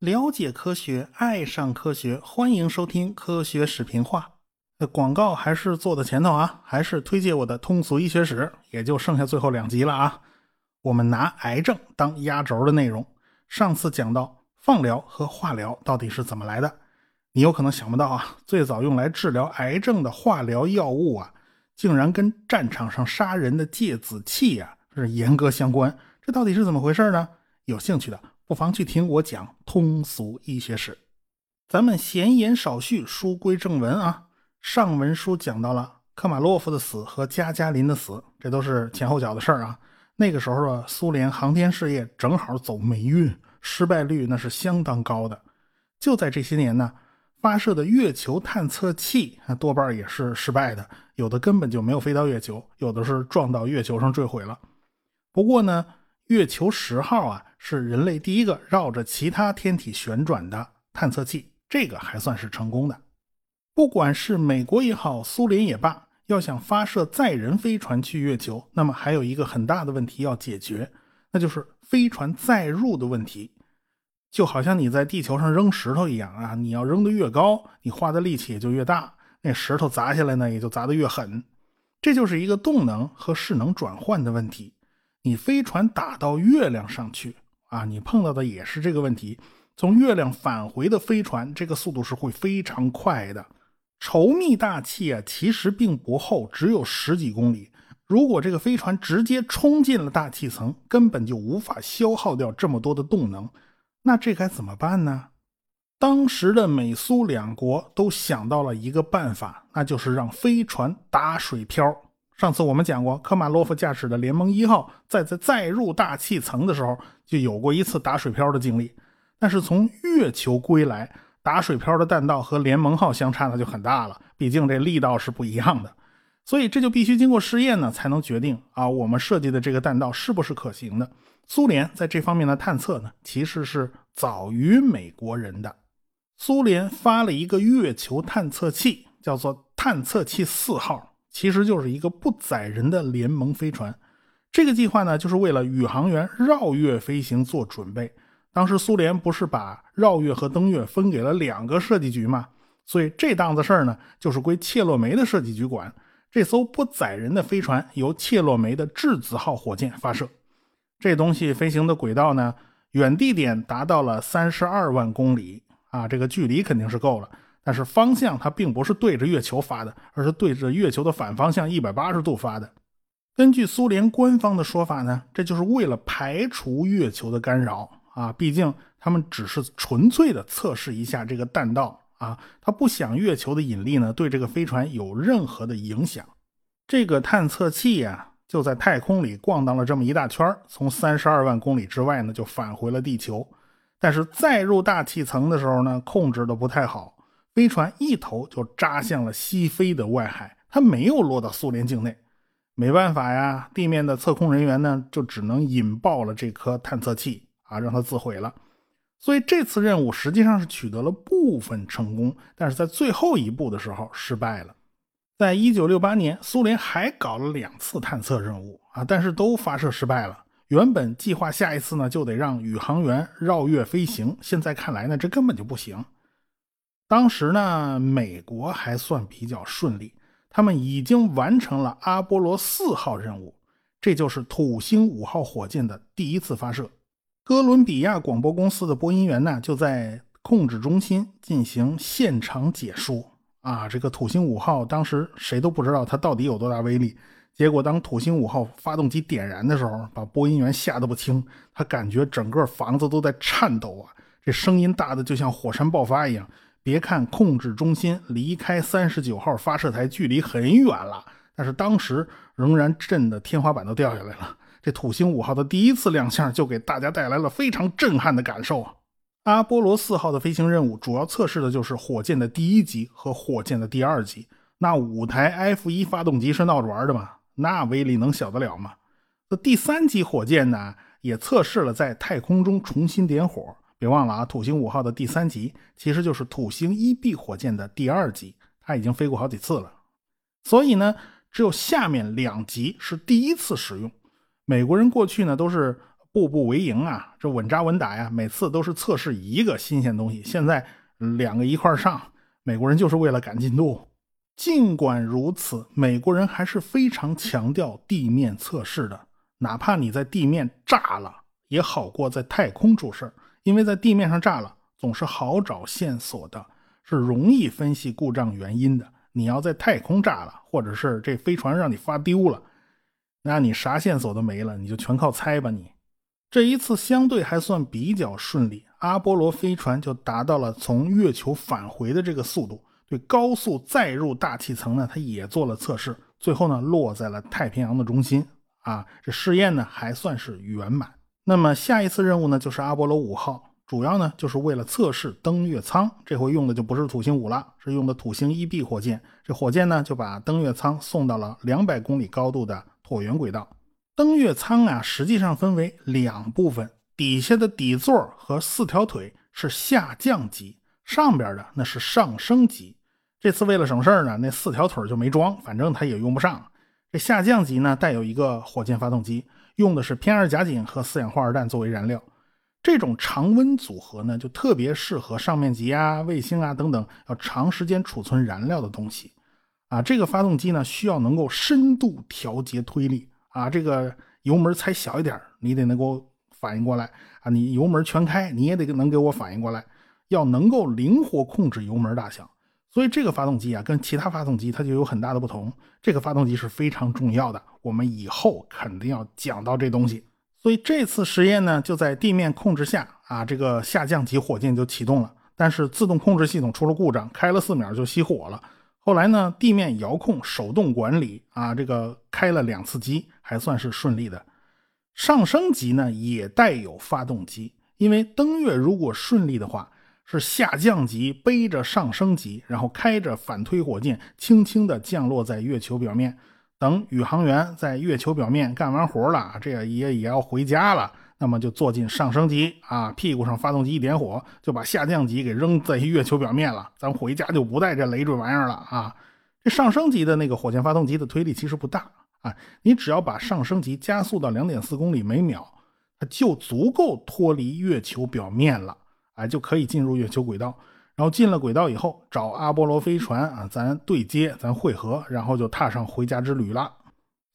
了解科学，爱上科学，欢迎收听《科学视频化》。广告还是做的前头啊，还是推荐我的通俗医学史，也就剩下最后两集了啊。我们拿癌症当压轴的内容。上次讲到放疗和化疗到底是怎么来的，你有可能想不到啊，最早用来治疗癌症的化疗药物啊，竟然跟战场上杀人的芥子气呀是严格相关。这到底是怎么回事呢？有兴趣的。不妨去听我讲通俗医学史。咱们闲言少叙，书归正文啊。上文书讲到了科马洛夫的死和加加林的死，这都是前后脚的事儿啊。那个时候啊，苏联航天事业正好走霉运，失败率那是相当高的。就在这些年呢，发射的月球探测器啊，多半也是失败的，有的根本就没有飞到月球，有的是撞到月球上坠毁了。不过呢，月球十号啊。是人类第一个绕着其他天体旋转的探测器，这个还算是成功的。不管是美国也好，苏联也罢，要想发射载人飞船去月球，那么还有一个很大的问题要解决，那就是飞船载入的问题。就好像你在地球上扔石头一样啊，你要扔得越高，你花的力气也就越大，那石头砸下来呢，也就砸得越狠。这就是一个动能和势能转换的问题。你飞船打到月亮上去。啊，你碰到的也是这个问题。从月亮返回的飞船，这个速度是会非常快的。稠密大气啊，其实并不厚，只有十几公里。如果这个飞船直接冲进了大气层，根本就无法消耗掉这么多的动能。那这该怎么办呢？当时的美苏两国都想到了一个办法，那就是让飞船打水漂。上次我们讲过，科马洛夫驾驶的联盟一号在在载入大气层的时候，就有过一次打水漂的经历。但是从月球归来，打水漂的弹道和联盟号相差那就很大了，毕竟这力道是不一样的。所以这就必须经过试验呢，才能决定啊，我们设计的这个弹道是不是可行的。苏联在这方面的探测呢，其实是早于美国人的。苏联发了一个月球探测器，叫做探测器四号。其实就是一个不载人的联盟飞船，这个计划呢，就是为了宇航员绕月飞行做准备。当时苏联不是把绕月和登月分给了两个设计局吗？所以这档子事儿呢，就是归切洛梅的设计局管。这艘不载人的飞船由切洛梅的质子号火箭发射，这东西飞行的轨道呢，远地点达到了三十二万公里啊，这个距离肯定是够了。但是方向它并不是对着月球发的，而是对着月球的反方向一百八十度发的。根据苏联官方的说法呢，这就是为了排除月球的干扰啊。毕竟他们只是纯粹的测试一下这个弹道啊，他不想月球的引力呢对这个飞船有任何的影响。这个探测器呀就在太空里逛荡了这么一大圈，从三十二万公里之外呢就返回了地球。但是再入大气层的时候呢，控制的不太好。飞船一头就扎向了西非的外海，它没有落到苏联境内。没办法呀，地面的测控人员呢，就只能引爆了这颗探测器啊，让它自毁了。所以这次任务实际上是取得了部分成功，但是在最后一步的时候失败了。在一九六八年，苏联还搞了两次探测任务啊，但是都发射失败了。原本计划下一次呢，就得让宇航员绕月飞行，现在看来呢，这根本就不行。当时呢，美国还算比较顺利，他们已经完成了阿波罗四号任务，这就是土星五号火箭的第一次发射。哥伦比亚广播公司的播音员呢，就在控制中心进行现场解说。啊，这个土星五号当时谁都不知道它到底有多大威力，结果当土星五号发动机点燃的时候，把播音员吓得不轻，他感觉整个房子都在颤抖啊，这声音大的就像火山爆发一样。别看控制中心离开三十九号发射台距离很远了，但是当时仍然震得天花板都掉下来了。这土星五号的第一次亮相就给大家带来了非常震撼的感受啊！阿波罗四号的飞行任务主要测试的就是火箭的第一级和火箭的第二级。那五台 F 一发动机是闹着玩的吗？那威力能小得了吗？那第三级火箭呢，也测试了在太空中重新点火。别忘了啊，土星五号的第三级其实就是土星一 B 火箭的第二级，它已经飞过好几次了。所以呢，只有下面两级是第一次使用。美国人过去呢都是步步为营啊，这稳扎稳打呀，每次都是测试一个新鲜东西。现在两个一块上，美国人就是为了赶进度。尽管如此，美国人还是非常强调地面测试的，哪怕你在地面炸了，也好过在太空出事因为在地面上炸了，总是好找线索的，是容易分析故障原因的。你要在太空炸了，或者是这飞船让你发丢了，那你啥线索都没了，你就全靠猜吧。你这一次相对还算比较顺利，阿波罗飞船就达到了从月球返回的这个速度。对高速载入大气层呢，它也做了测试，最后呢落在了太平洋的中心。啊，这试验呢还算是圆满。那么下一次任务呢就是阿波罗五号，主要呢就是为了测试登月舱。这回用的就不是土星五了，是用的土星一 B 火箭。这火箭呢就把登月舱送到了两百公里高度的椭圆轨道。登月舱啊实际上分为两部分，底下的底座和四条腿是下降级。上边的那是上升级，这次为了省事儿呢，那四条腿就没装，反正它也用不上。这下降级呢，带有一个火箭发动机，用的是偏二甲肼和四氧化二氮作为燃料。这种常温组合呢，就特别适合上面级啊、卫星啊等等要长时间储存燃料的东西。啊，这个发动机呢，需要能够深度调节推力啊，这个油门踩小一点，你得能够反应过来啊，你油门全开，你也得能给我反应过来。要能够灵活控制油门大小，所以这个发动机啊，跟其他发动机它就有很大的不同。这个发动机是非常重要的，我们以后肯定要讲到这东西。所以这次实验呢，就在地面控制下啊，这个下降级火箭就启动了，但是自动控制系统出了故障，开了四秒就熄火了。后来呢，地面遥控手动管理啊，这个开了两次机，还算是顺利的。上升级呢也带有发动机，因为登月如果顺利的话。是下降级背着上升级，然后开着反推火箭，轻轻地降落在月球表面。等宇航员在月球表面干完活了，这也也要回家了，那么就坐进上升级啊，屁股上发动机一点火，就把下降级给扔在月球表面了。咱回家就不带这累赘玩意儿了啊！这上升级的那个火箭发动机的推力其实不大啊，你只要把上升级加速到两点四公里每秒，它就足够脱离月球表面了。哎，就可以进入月球轨道，然后进了轨道以后，找阿波罗飞船啊，咱对接，咱汇合，然后就踏上回家之旅了。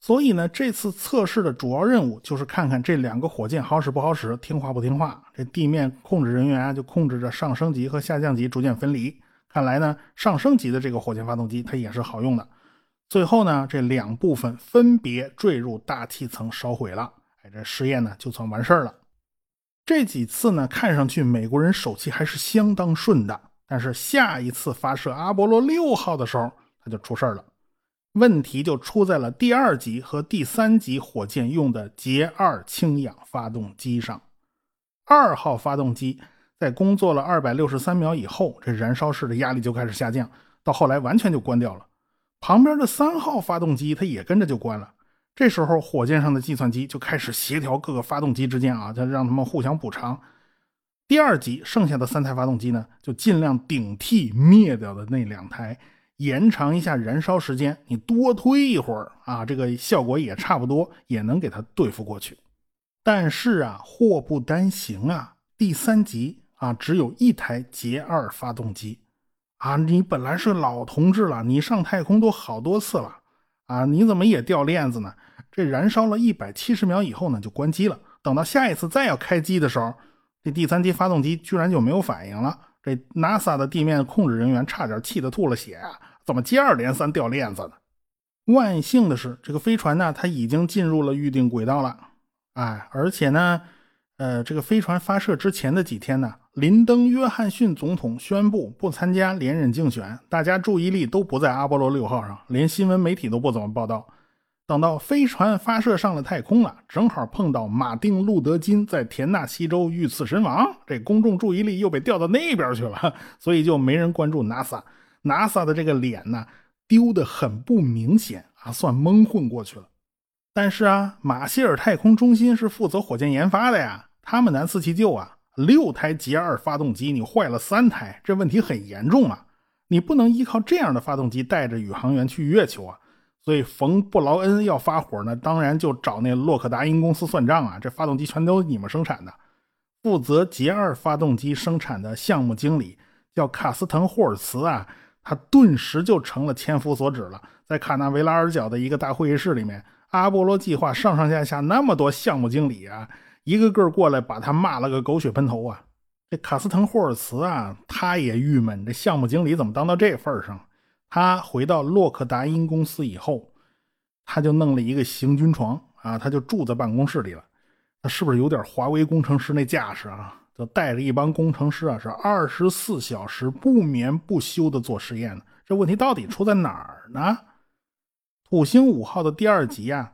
所以呢，这次测试的主要任务就是看看这两个火箭好使不好使，听话不听话。这地面控制人员啊，就控制着上升级和下降级逐渐分离。看来呢，上升级的这个火箭发动机它也是好用的。最后呢，这两部分分别坠入大气层烧毁了。哎，这实验呢就算完事儿了。这几次呢，看上去美国人手气还是相当顺的。但是下一次发射阿波罗六号的时候，它就出事儿了。问题就出在了第二级和第三级火箭用的捷二氢氧发动机上。二号发动机在工作了二百六十三秒以后，这燃烧室的压力就开始下降，到后来完全就关掉了。旁边的三号发动机它也跟着就关了。这时候，火箭上的计算机就开始协调各个发动机之间啊，就让他们互相补偿。第二级剩下的三台发动机呢，就尽量顶替灭掉的那两台，延长一下燃烧时间。你多推一会儿啊，这个效果也差不多，也能给它对付过去。但是啊，祸不单行啊，第三级啊，只有一台捷二发动机啊，你本来是老同志了，你上太空都好多次了啊，你怎么也掉链子呢？这燃烧了一百七十秒以后呢，就关机了。等到下一次再要开机的时候，这第三级发动机居然就没有反应了。这 NASA 的地面控制人员差点气得吐了血啊！怎么接二连三掉链子呢？万幸的是，这个飞船呢，它已经进入了预定轨道了。哎，而且呢，呃，这个飞船发射之前的几天呢，林登·约翰逊总统宣布不参加连任竞选，大家注意力都不在阿波罗六号上，连新闻媒体都不怎么报道。等到飞船发射上了太空了，正好碰到马丁·路德·金在田纳西州遇刺身亡，这公众注意力又被调到那边去了，所以就没人关注 NASA。NASA 的这个脸呢，丢的很不明显啊，算蒙混过去了。但是啊，马歇尔太空中心是负责火箭研发的呀，他们难辞其咎啊。六台捷二发动机你坏了三台，这问题很严重啊，你不能依靠这样的发动机带着宇航员去月球啊。所以冯布劳恩要发火呢，当然就找那洛克达因公司算账啊，这发动机全都你们生产的。负责捷二发动机生产的项目经理叫卡斯滕霍尔茨啊，他顿时就成了千夫所指了。在卡纳维拉尔角的一个大会议室里面，阿波罗计划上上下下那么多项目经理啊，一个个过来把他骂了个狗血喷头啊。这卡斯滕霍尔茨啊，他也郁闷，这项目经理怎么当到这份上？他回到洛克达因公司以后，他就弄了一个行军床啊，他就住在办公室里了。他是不是有点华为工程师那架势啊？就带着一帮工程师啊，是二十四小时不眠不休的做实验呢。这问题到底出在哪儿呢？土星五号的第二级啊，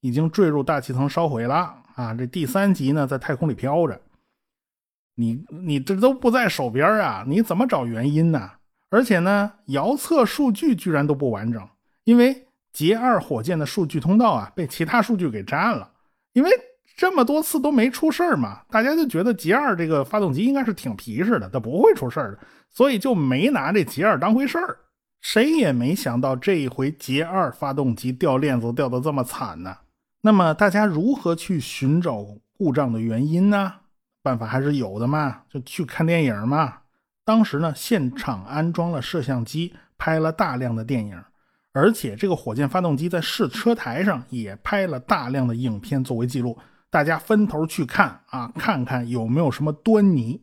已经坠入大气层烧毁了啊。这第三级呢，在太空里飘着。你你这都不在手边啊，你怎么找原因呢？而且呢，遥测数据居然都不完整，因为捷二火箭的数据通道啊，被其他数据给占了，因为。这么多次都没出事嘛，大家就觉得捷二这个发动机应该是挺皮实的，它不会出事的，所以就没拿这捷二当回事儿。谁也没想到这一回捷二发动机掉链子掉的这么惨呢。那么大家如何去寻找故障的原因呢？办法还是有的嘛，就去看电影嘛。当时呢，现场安装了摄像机，拍了大量的电影，而且这个火箭发动机在试车台上也拍了大量的影片作为记录。大家分头去看啊，看看有没有什么端倪。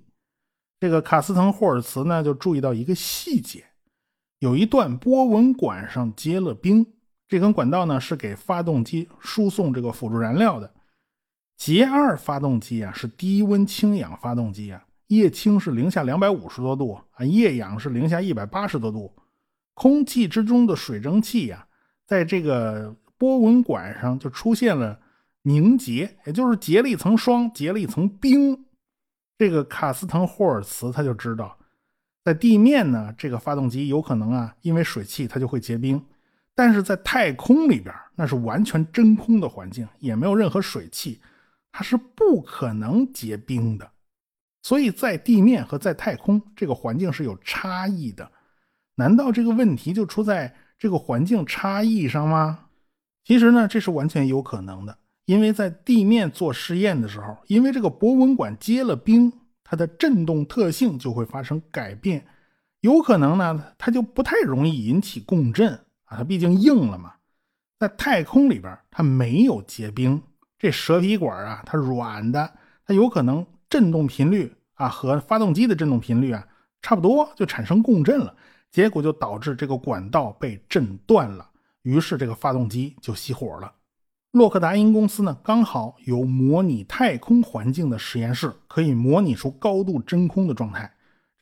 这个卡斯滕霍尔茨呢，就注意到一个细节：有一段波纹管上结了冰。这根管道呢，是给发动机输送这个辅助燃料的。捷二发动机啊，是低温氢氧发动机啊，液氢是零下两百五十多度啊，液氧是零下一百八十多度。空气之中的水蒸气呀，在这个波纹管上就出现了。凝结，也就是结了一层霜，结了一层冰。这个卡斯滕霍尔茨他就知道，在地面呢，这个发动机有可能啊，因为水汽它就会结冰；但是在太空里边，那是完全真空的环境，也没有任何水汽，它是不可能结冰的。所以在地面和在太空这个环境是有差异的。难道这个问题就出在这个环境差异上吗？其实呢，这是完全有可能的。因为在地面做试验的时候，因为这个波纹管结了冰，它的振动特性就会发生改变，有可能呢，它就不太容易引起共振啊，它毕竟硬了嘛。在太空里边，它没有结冰，这蛇皮管啊，它软的，它有可能振动频率啊和发动机的振动频率啊差不多，就产生共振了，结果就导致这个管道被震断了，于是这个发动机就熄火了。洛克达因公司呢，刚好有模拟太空环境的实验室，可以模拟出高度真空的状态。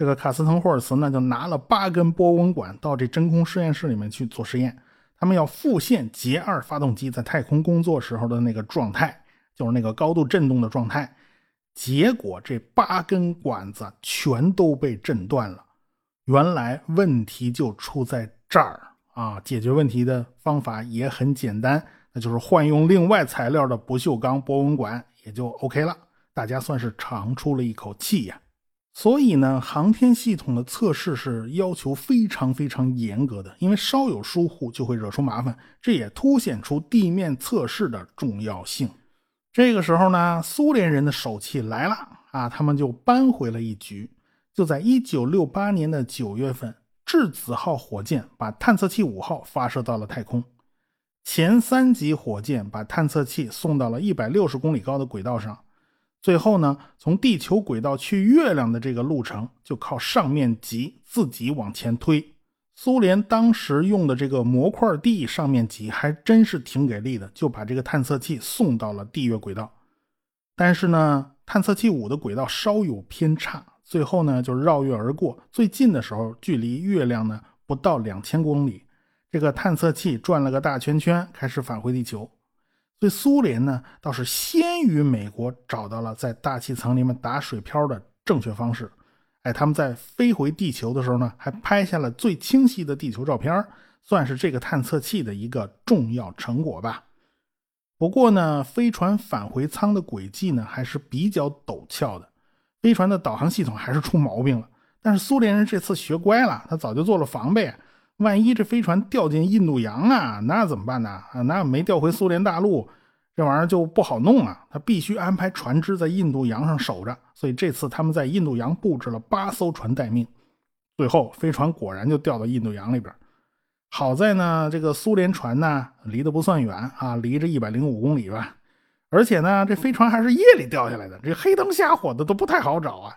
这个卡斯滕霍尔茨呢，就拿了八根波纹管到这真空实验室里面去做实验。他们要复现捷二发动机在太空工作时候的那个状态，就是那个高度震动的状态。结果这八根管子全都被震断了。原来问题就出在这儿啊！解决问题的方法也很简单。那就是换用另外材料的不锈钢波纹管，也就 OK 了。大家算是长出了一口气呀。所以呢，航天系统的测试是要求非常非常严格的，因为稍有疏忽就会惹出麻烦。这也凸显出地面测试的重要性。这个时候呢，苏联人的手气来了啊，他们就扳回了一局。就在1968年的9月份，质子号火箭把探测器五号发射到了太空。前三级火箭把探测器送到了一百六十公里高的轨道上，最后呢，从地球轨道去月亮的这个路程就靠上面级自己往前推。苏联当时用的这个模块地上面级还真是挺给力的，就把这个探测器送到了地月轨道。但是呢，探测器五的轨道稍有偏差，最后呢就绕月而过，最近的时候距离月亮呢不到两千公里。这个探测器转了个大圈圈，开始返回地球。所以苏联呢，倒是先于美国找到了在大气层里面打水漂的正确方式。哎，他们在飞回地球的时候呢，还拍下了最清晰的地球照片，算是这个探测器的一个重要成果吧。不过呢，飞船返回舱的轨迹呢还是比较陡峭的，飞船的导航系统还是出毛病了。但是苏联人这次学乖了，他早就做了防备。万一这飞船掉进印度洋啊，那怎么办呢？啊，那没调回苏联大陆，这玩意儿就不好弄啊。他必须安排船只在印度洋上守着。所以这次他们在印度洋布置了八艘船待命。最后飞船果然就掉到印度洋里边。好在呢，这个苏联船呢离得不算远啊，离着一百零五公里吧。而且呢，这飞船还是夜里掉下来的，这黑灯瞎火的都不太好找啊。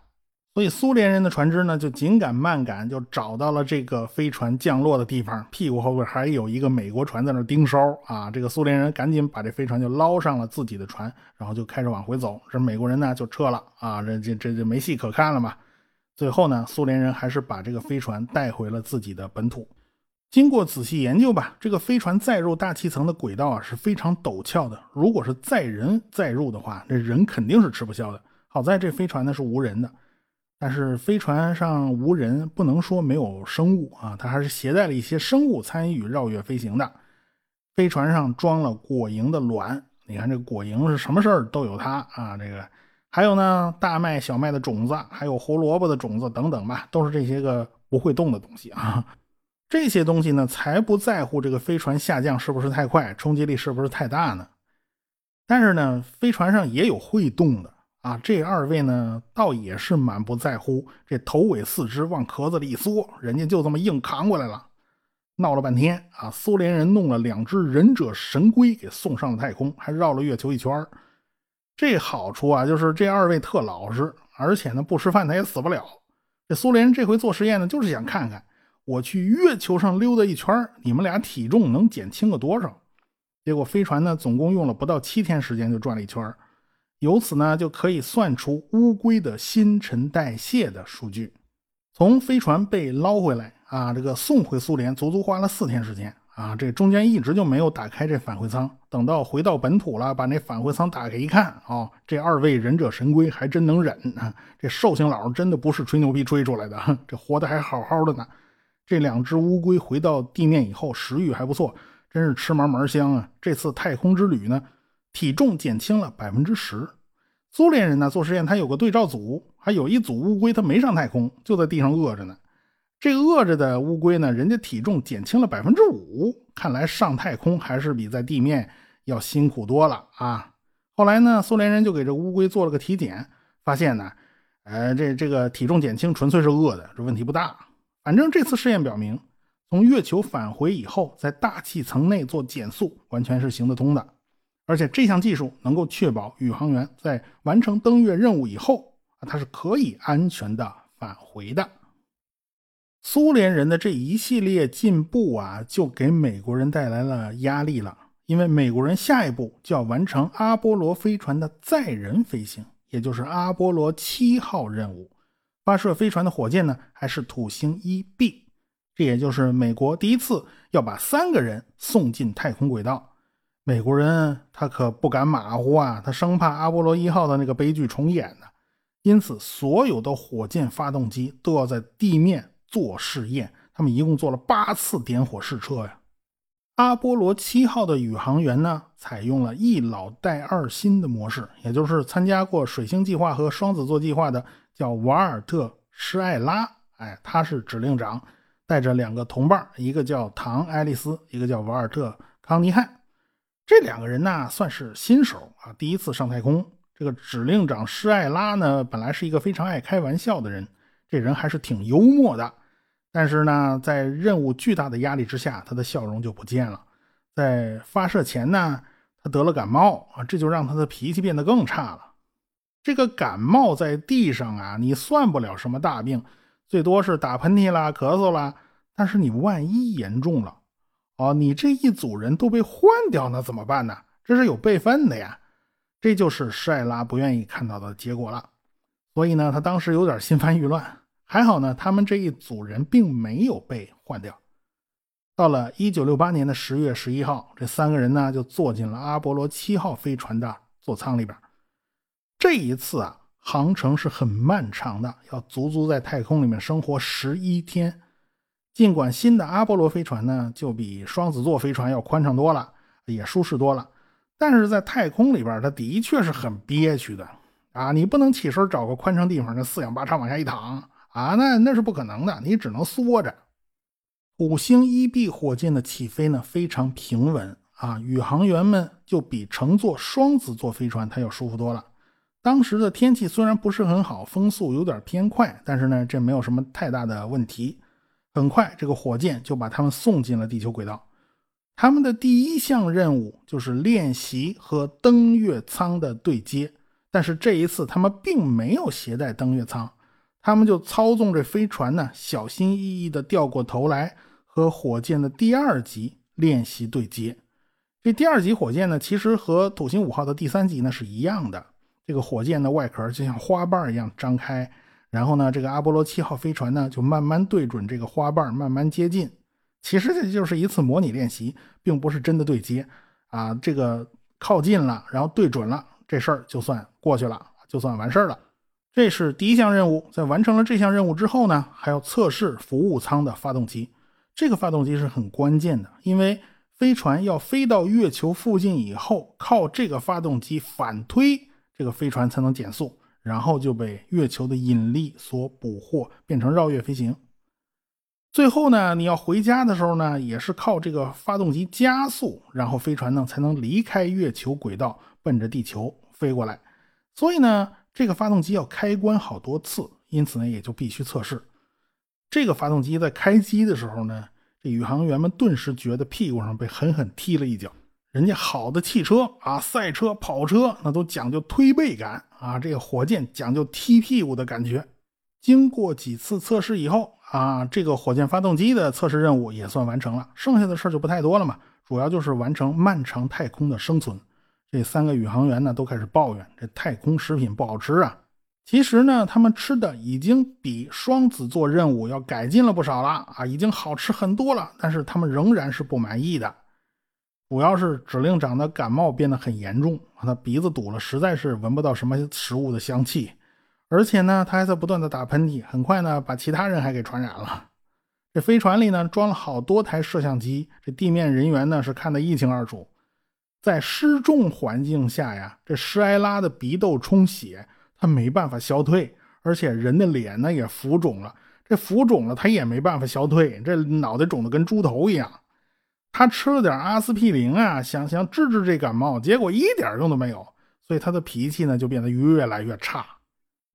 所以苏联人的船只呢就紧赶慢赶，就找到了这个飞船降落的地方，屁股后边还有一个美国船在那盯梢啊。这个苏联人赶紧把这飞船就捞上了自己的船，然后就开始往回走。这美国人呢就撤了啊，这这这就没戏可看了嘛。最后呢，苏联人还是把这个飞船带回了自己的本土。经过仔细研究吧，这个飞船载入大气层的轨道啊是非常陡峭的。如果是载人载入的话，这人肯定是吃不消的。好在这飞船呢是无人的，但是飞船上无人不能说没有生物啊，它还是携带了一些生物参与绕月飞行的。飞船上装了果蝇的卵，你看这果蝇是什么事儿都有它啊。这个还有呢，大麦、小麦的种子，还有胡萝卜的种子等等吧，都是这些个不会动的东西啊。这些东西呢，才不在乎这个飞船下降是不是太快，冲击力是不是太大呢？但是呢，飞船上也有会动的啊。这二位呢，倒也是满不在乎，这头尾四肢往壳子里一缩，人家就这么硬扛过来了。闹了半天啊，苏联人弄了两只忍者神龟给送上了太空，还绕了月球一圈这好处啊，就是这二位特老实，而且呢，不吃饭他也死不了。这苏联人这回做实验呢，就是想看看。我去月球上溜达一圈，你们俩体重能减轻个多少？结果飞船呢，总共用了不到七天时间就转了一圈，由此呢就可以算出乌龟的新陈代谢的数据。从飞船被捞回来啊，这个送回苏联，足足花了四天时间啊，这中间一直就没有打开这返回舱。等到回到本土了，把那返回舱打开一看，哦，这二位忍者神龟还真能忍啊！这寿星佬真的不是吹牛逼吹出来的，这活的还好好的呢。这两只乌龟回到地面以后，食欲还不错，真是吃嘛嘛香啊！这次太空之旅呢，体重减轻了百分之十。苏联人呢做实验，他有个对照组，还有一组乌龟，它没上太空，就在地上饿着呢。这饿着的乌龟呢，人家体重减轻了百分之五，看来上太空还是比在地面要辛苦多了啊！后来呢，苏联人就给这乌龟做了个体检，发现呢，呃，这这个体重减轻纯粹是饿的，这问题不大。反正这次试验表明，从月球返回以后，在大气层内做减速完全是行得通的，而且这项技术能够确保宇航员在完成登月任务以后啊，他是可以安全的返回的。苏联人的这一系列进步啊，就给美国人带来了压力了，因为美国人下一步就要完成阿波罗飞船的载人飞行，也就是阿波罗七号任务。发射飞船的火箭呢，还是土星一 B，这也就是美国第一次要把三个人送进太空轨道。美国人他可不敢马虎啊，他生怕阿波罗一号的那个悲剧重演呢。因此，所有的火箭发动机都要在地面做试验。他们一共做了八次点火试车呀。阿波罗七号的宇航员呢，采用了一老带二新的模式，也就是参加过水星计划和双子座计划的。叫瓦尔特·施艾拉，哎，他是指令长，带着两个同伴，一个叫唐·爱丽丝，一个叫瓦尔特·康尼汉。这两个人呢，算是新手啊，第一次上太空。这个指令长施艾拉呢，本来是一个非常爱开玩笑的人，这人还是挺幽默的。但是呢，在任务巨大的压力之下，他的笑容就不见了。在发射前呢，他得了感冒啊，这就让他的脾气变得更差了。这个感冒在地上啊，你算不了什么大病，最多是打喷嚏啦、咳嗽啦。但是你万一严重了，哦，你这一组人都被换掉，那怎么办呢？这是有备份的呀。这就是帅拉不愿意看到的结果了。所以呢，他当时有点心烦意乱。还好呢，他们这一组人并没有被换掉。到了一九六八年的十月十一号，这三个人呢就坐进了阿波罗七号飞船的座舱里边。这一次啊，航程是很漫长的，要足足在太空里面生活十一天。尽管新的阿波罗飞船呢，就比双子座飞船要宽敞多了，也舒适多了，但是在太空里边，它的确是很憋屈的啊！你不能起身找个宽敞地方，那四仰八叉往下一躺啊，那那是不可能的，你只能缩着。五星一 B 火箭的起飞呢非常平稳啊，宇航员们就比乘坐双子座飞船它要舒服多了。当时的天气虽然不是很好，风速有点偏快，但是呢这没有什么太大的问题。很快，这个火箭就把他们送进了地球轨道。他们的第一项任务就是练习和登月舱的对接，但是这一次他们并没有携带登月舱，他们就操纵这飞船呢，小心翼翼地掉过头来。和火箭的第二级练习对接，这第二级火箭呢，其实和土星五号的第三级呢是一样的。这个火箭的外壳就像花瓣一样张开，然后呢，这个阿波罗七号飞船呢就慢慢对准这个花瓣，慢慢接近。其实这就是一次模拟练习，并不是真的对接啊。这个靠近了，然后对准了，这事儿就算过去了，就算完事儿了。这是第一项任务。在完成了这项任务之后呢，还要测试服务舱的发动机。这个发动机是很关键的，因为飞船要飞到月球附近以后，靠这个发动机反推，这个飞船才能减速，然后就被月球的引力所捕获，变成绕月飞行。最后呢，你要回家的时候呢，也是靠这个发动机加速，然后飞船呢才能离开月球轨道，奔着地球飞过来。所以呢，这个发动机要开关好多次，因此呢，也就必须测试。这个发动机在开机的时候呢，这宇航员们顿时觉得屁股上被狠狠踢了一脚。人家好的汽车啊，赛车、跑车那都讲究推背感啊，这个火箭讲究踢屁股的感觉。经过几次测试以后啊，这个火箭发动机的测试任务也算完成了，剩下的事儿就不太多了嘛，主要就是完成漫长太空的生存。这三个宇航员呢，都开始抱怨这太空食品不好吃啊。其实呢，他们吃的已经比双子座任务要改进了不少了啊，已经好吃很多了。但是他们仍然是不满意的，主要是指令长的感冒变得很严重，他鼻子堵了，实在是闻不到什么食物的香气。而且呢，他还在不断的打喷嚏，很快呢，把其他人还给传染了。这飞船里呢，装了好多台摄像机，这地面人员呢是看得一清二楚。在失重环境下呀，这施埃拉的鼻窦充血。他没办法消退，而且人的脸呢也浮肿了。这浮肿了，他也没办法消退。这脑袋肿得跟猪头一样。他吃了点阿司匹林啊，想想治治这感冒，结果一点用都没有。所以他的脾气呢就变得越来越差。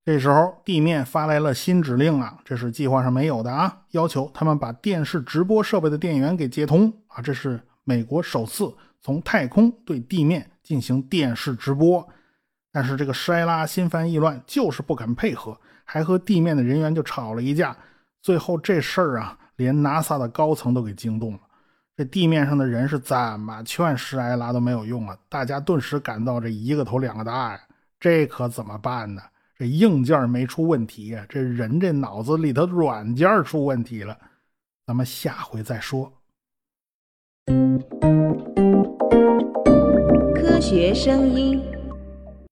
这时候地面发来了新指令啊，这是计划上没有的啊，要求他们把电视直播设备的电源给接通啊。这是美国首次从太空对地面进行电视直播。但是这个施埃拉心烦意乱，就是不肯配合，还和地面的人员就吵了一架。最后这事儿啊，连 NASA 的高层都给惊动了。这地面上的人是怎么劝施埃拉都没有用啊！大家顿时感到这一个头两个大呀，这可怎么办呢？这硬件没出问题呀，这人这脑子里头软件出问题了。咱们下回再说。科学声音。